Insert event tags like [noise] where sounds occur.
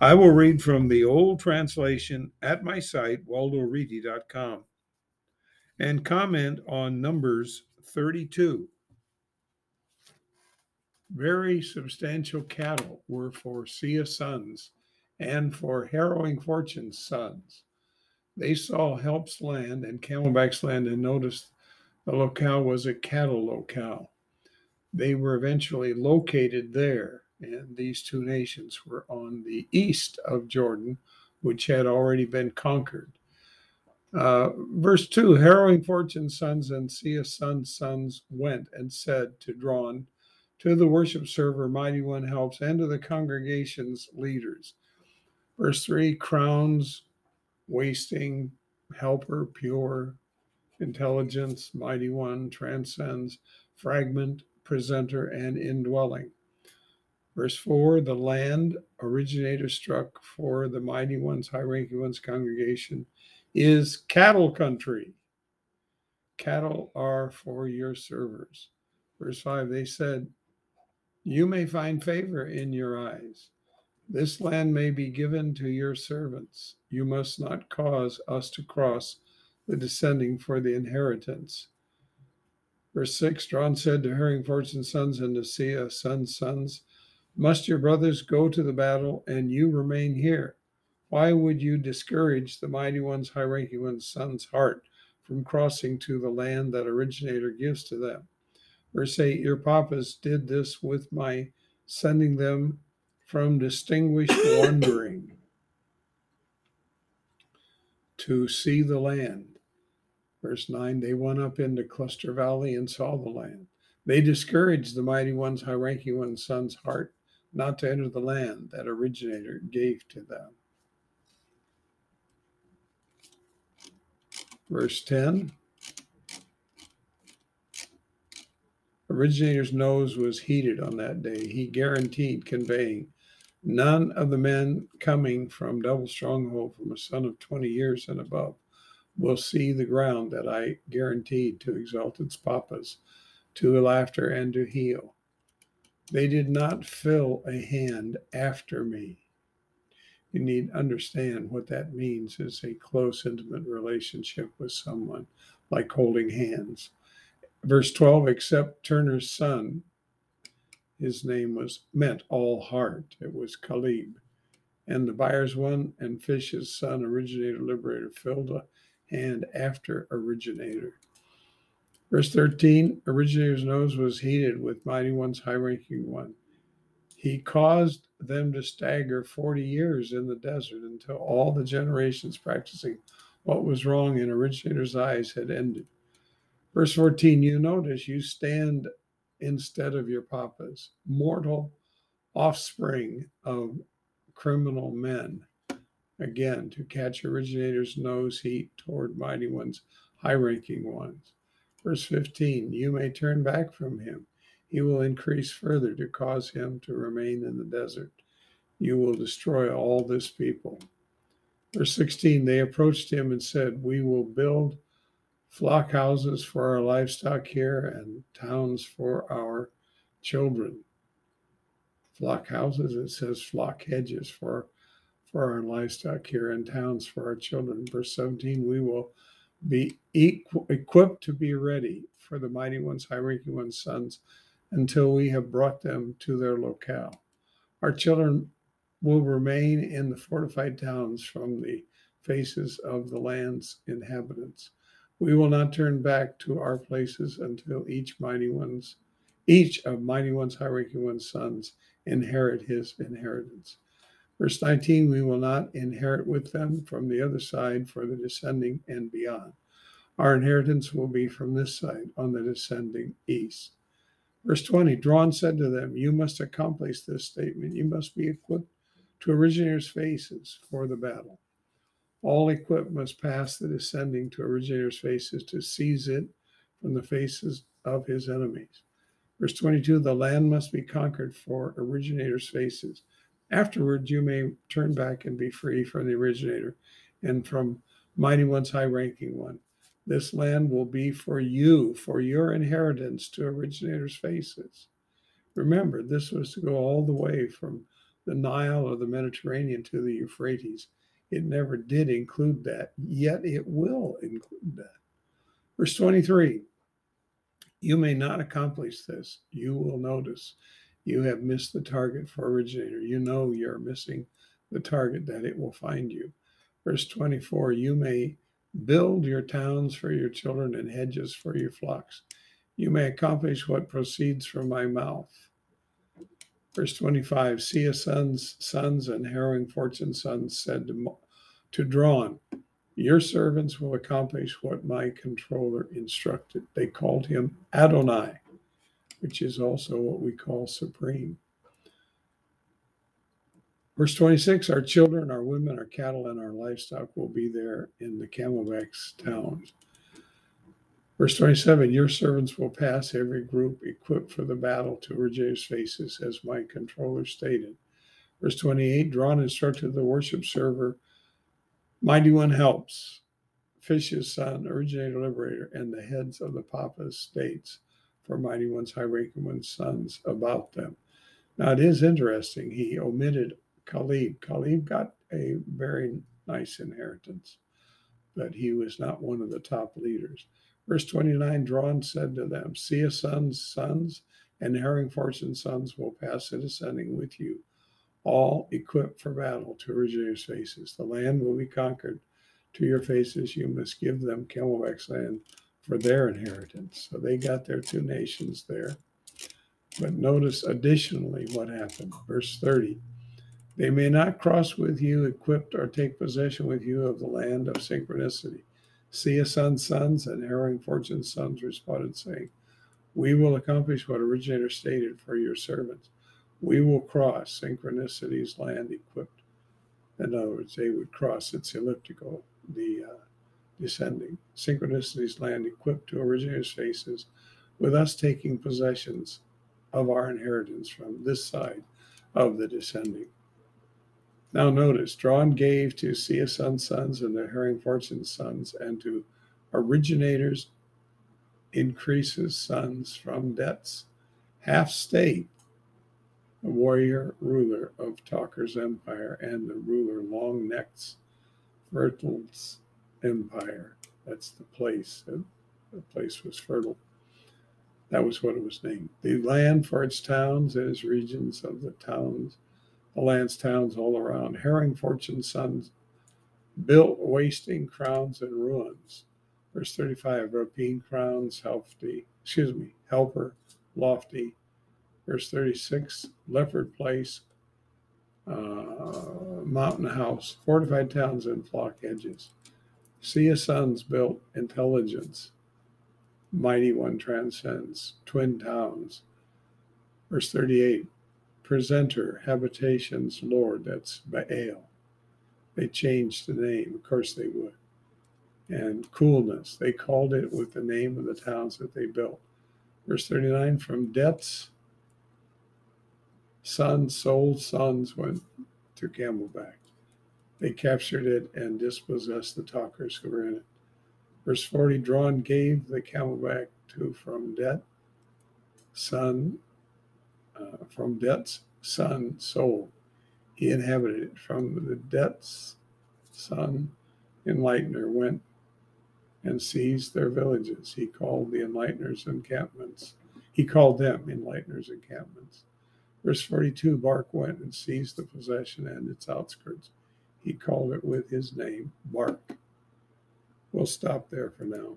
I will read from the old translation at my site, waldoreedy.com, and comment on Numbers 32. Very substantial cattle were for Seah's sons and for harrowing fortune's sons. They saw Help's land and Camelback's land and noticed the locale was a cattle locale. They were eventually located there, and these two nations were on the east of Jordan, which had already been conquered. Uh, verse 2 Harrowing Fortune's sons and Seah's sons' sons went and said to Drawn, to the worship server, Mighty One helps, and to the congregation's leaders. Verse 3 crowns, wasting, helper, pure, intelligence, mighty one, transcends, fragment, presenter, and indwelling. Verse 4 the land originator struck for the mighty one's, high ranking one's congregation is cattle country. Cattle are for your servers. Verse 5 they said, You may find favor in your eyes. This land may be given to your servants. You must not cause us to cross the descending for the inheritance. Verse 6 John said to Harrowing Fortune's sons and to sons' sons, Must your brothers go to the battle and you remain here? Why would you discourage the mighty one's, high ranking one's son's heart from crossing to the land that originator gives to them? Verse 8 Your papas did this with my sending them from distinguished [coughs] wandering to see the land. Verse 9 They went up into Cluster Valley and saw the land. They discouraged the mighty one's, high ranking one's son's heart not to enter the land that originator gave to them. Verse 10 Originator's nose was heated on that day. He guaranteed conveying none of the men coming from double stronghold from a son of 20 years and above will see the ground that I guaranteed to exalted papas, to laughter and to heal. They did not fill a hand after me. You need understand what that means is a close, intimate relationship with someone, like holding hands. Verse 12, except Turner's son, his name was meant all heart. It was Caleb. And the buyer's one and Fish's son, originator, liberator, filled a hand after originator. Verse 13 Originator's nose was heated with Mighty One's high ranking one. He caused them to stagger 40 years in the desert until all the generations practicing what was wrong in Originator's eyes had ended. Verse 14 You notice you stand instead of your papas, mortal offspring of criminal men. Again, to catch originator's nose heat toward mighty ones, high ranking ones. Verse 15 You may turn back from him. He will increase further to cause him to remain in the desert. You will destroy all this people. Verse 16 They approached him and said, We will build flock houses for our livestock here and towns for our children. Flock houses, it says flock hedges for for our livestock here and towns for our children. Verse 17, we will be equ- equipped to be ready for the mighty ones, high ranking ones' sons until we have brought them to their locale. Our children will remain in the fortified towns from the faces of the land's inhabitants. We will not turn back to our places until each mighty one's each of mighty one's high ranking one's sons inherit his inheritance. Verse 19, we will not inherit with them from the other side for the descending and beyond. Our inheritance will be from this side on the descending east. Verse 20, Drawn said to them, You must accomplish this statement. You must be equipped to originators' faces for the battle. All equipped must pass the descending to originator's faces to seize it from the faces of his enemies. Verse 22 The land must be conquered for originator's faces. Afterwards, you may turn back and be free from the originator and from mighty one's high ranking one. This land will be for you, for your inheritance to originator's faces. Remember, this was to go all the way from the Nile or the Mediterranean to the Euphrates. It never did include that, yet it will include that. Verse 23 You may not accomplish this. You will notice you have missed the target for originator. You know you're missing the target that it will find you. Verse 24 You may build your towns for your children and hedges for your flocks. You may accomplish what proceeds from my mouth. Verse 25 See Sia sons, sons, and harrowing fortune sons said to, to Drawn, Your servants will accomplish what my controller instructed. They called him Adonai, which is also what we call supreme. Verse 26 Our children, our women, our cattle, and our livestock will be there in the camelback's towns. Verse 27 Your servants will pass every group equipped for the battle to originator's faces, as my controller stated. Verse 28 Drawn instructed the worship server, Mighty One helps, Fish's son, originator liberator, and the heads of the Papa states for Mighty One's high ranking one's sons about them. Now it is interesting, he omitted Caleb. Caleb got a very nice inheritance, but he was not one of the top leaders. Verse 29 Drawn said to them, Sia sons, sons, and Herring Fortune sons will pass it ascending with you, all equipped for battle to originator's faces. The land will be conquered to your faces. You must give them Camelback's land for their inheritance. So they got their two nations there. But notice additionally what happened. Verse 30 They may not cross with you, equipped, or take possession with you of the land of synchronicity. Sia son's sons and Herring Fortune's sons responded, saying, We will accomplish what originator stated for your servants. We will cross synchronicity's land equipped. In other words, they would cross its elliptical, the uh, descending. Synchronicity's land equipped to originator's faces, with us taking possessions of our inheritance from this side of the descending. Now notice, Drawn gave to Sia son's sons and the Herring Fortune sons, and to originators increases sons from debts. Half state, the warrior ruler of Talker's empire, and the ruler Long Neck's Fertile's empire. That's the place. The place was fertile. That was what it was named. The land for its towns and its regions of the towns the land's towns all around. Herring Fortune's sons built wasting crowns and ruins. Verse 35, Rapine crowns, healthy, excuse me, helper, lofty. Verse 36, leopard place, uh, mountain house, fortified towns and flock edges. Sia sons built intelligence. Mighty one transcends, twin towns. Verse 38, presenter, habitations, Lord. That's Baal. They changed the name. Of course they would. And coolness. They called it with the name of the towns that they built. Verse 39 from debts, sons, sold sons went to Camelback. They captured it and dispossessed the talkers who were in it. Verse 40 Drawn gave the Camelback to from debt, son, uh, from debt's son soul. He inhabited it. From the debt's son, enlightener went and seized their villages. He called the enlighteners encampments. He called them enlighteners encampments. Verse 42 Bark went and seized the possession and its outskirts. He called it with his name, Bark. We'll stop there for now.